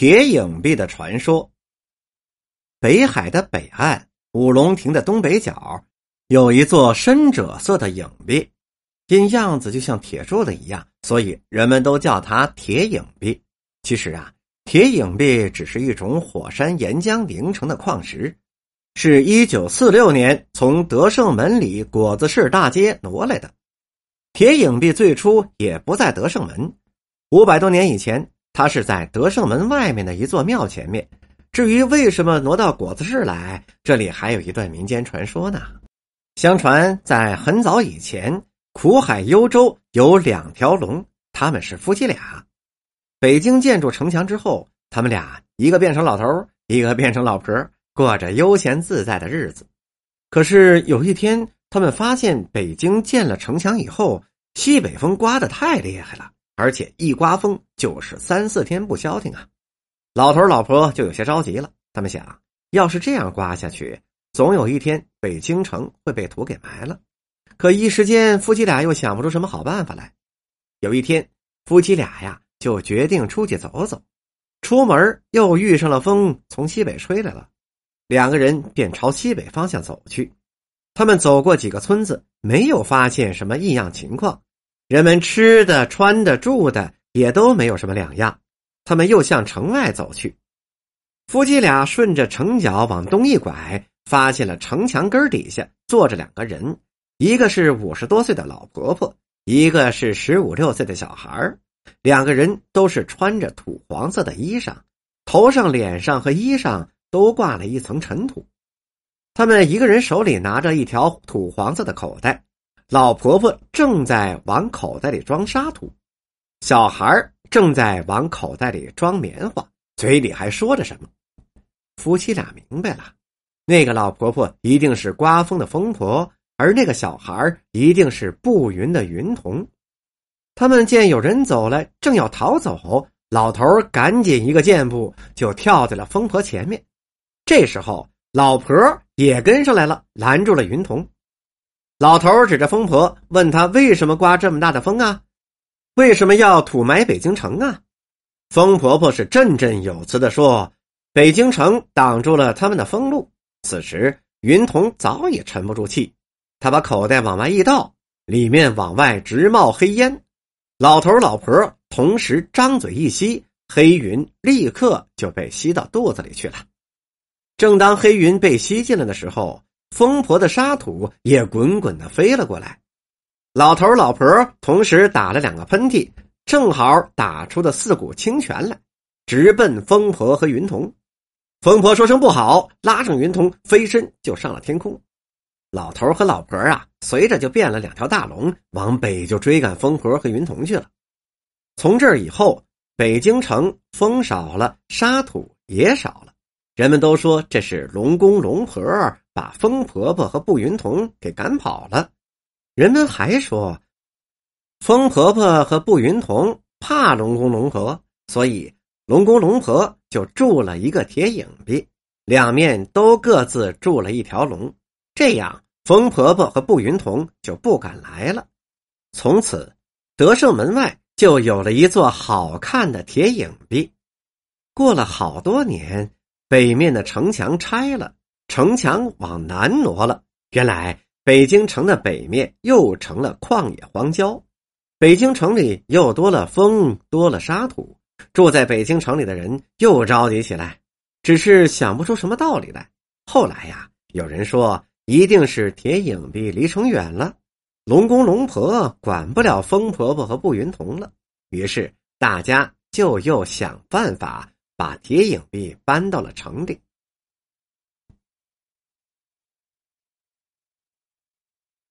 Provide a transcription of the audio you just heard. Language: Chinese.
铁影壁的传说。北海的北岸，五龙亭的东北角，有一座深赭色的影壁，因样子就像铁铸的一样，所以人们都叫它铁影壁。其实啊，铁影壁只是一种火山岩浆凝成的矿石，是一九四六年从德胜门里果子市大街挪来的。铁影壁最初也不在德胜门，五百多年以前。他是在德胜门外面的一座庙前面。至于为什么挪到果子市来，这里还有一段民间传说呢。相传在很早以前，苦海幽州有两条龙，他们是夫妻俩。北京建筑城墙之后，他们俩一个变成老头，一个变成老婆，过着悠闲自在的日子。可是有一天，他们发现北京建了城墙以后，西北风刮得太厉害了。而且一刮风就是三四天不消停啊，老头老婆就有些着急了。他们想，要是这样刮下去，总有一天北京城会被土给埋了。可一时间，夫妻俩又想不出什么好办法来。有一天，夫妻俩呀就决定出去走走。出门又遇上了风，从西北吹来了，两个人便朝西北方向走去。他们走过几个村子，没有发现什么异样情况。人们吃的、穿的、住的也都没有什么两样。他们又向城外走去。夫妻俩顺着城角往东一拐，发现了城墙根底下坐着两个人，一个是五十多岁的老婆婆，一个是十五六岁的小孩两个人都是穿着土黄色的衣裳，头上、脸上和衣裳都挂了一层尘土。他们一个人手里拿着一条土黄色的口袋。老婆婆正在往口袋里装沙土，小孩正在往口袋里装棉花，嘴里还说着什么。夫妻俩明白了，那个老婆婆一定是刮风的风婆，而那个小孩一定是步云的云童。他们见有人走来，正要逃走，老头赶紧一个箭步就跳在了风婆前面。这时候，老婆也跟上来了，拦住了云童。老头指着疯婆，问他为什么刮这么大的风啊？为什么要土埋北京城啊？疯婆婆是振振有词的说：“北京城挡住了他们的风路。”此时云童早已沉不住气，他把口袋往外一倒，里面往外直冒黑烟。老头老婆同时张嘴一吸，黑云立刻就被吸到肚子里去了。正当黑云被吸进来的时候。疯婆的沙土也滚滚的飞了过来，老头老婆同时打了两个喷嚏，正好打出的四股清泉来，直奔疯婆和云童。疯婆说声不好，拉上云童飞身就上了天空。老头和老婆啊，随着就变了两条大龙，往北就追赶疯婆和云童去了。从这以后，北京城风少了，沙土也少了，人们都说这是龙公龙婆。把疯婆婆和步云童给赶跑了，人们还说，疯婆婆和步云童怕龙公龙婆，所以龙公龙婆就筑了一个铁影壁，两面都各自筑了一条龙，这样疯婆婆和步云童就不敢来了。从此，德胜门外就有了一座好看的铁影壁。过了好多年，北面的城墙拆了。城墙往南挪了，原来北京城的北面又成了旷野荒郊，北京城里又多了风，多了沙土，住在北京城里的人又着急起来，只是想不出什么道理来。后来呀，有人说一定是铁影壁离城远了，龙公龙婆管不了风婆婆和步云童了，于是大家就又想办法把铁影壁搬到了城里。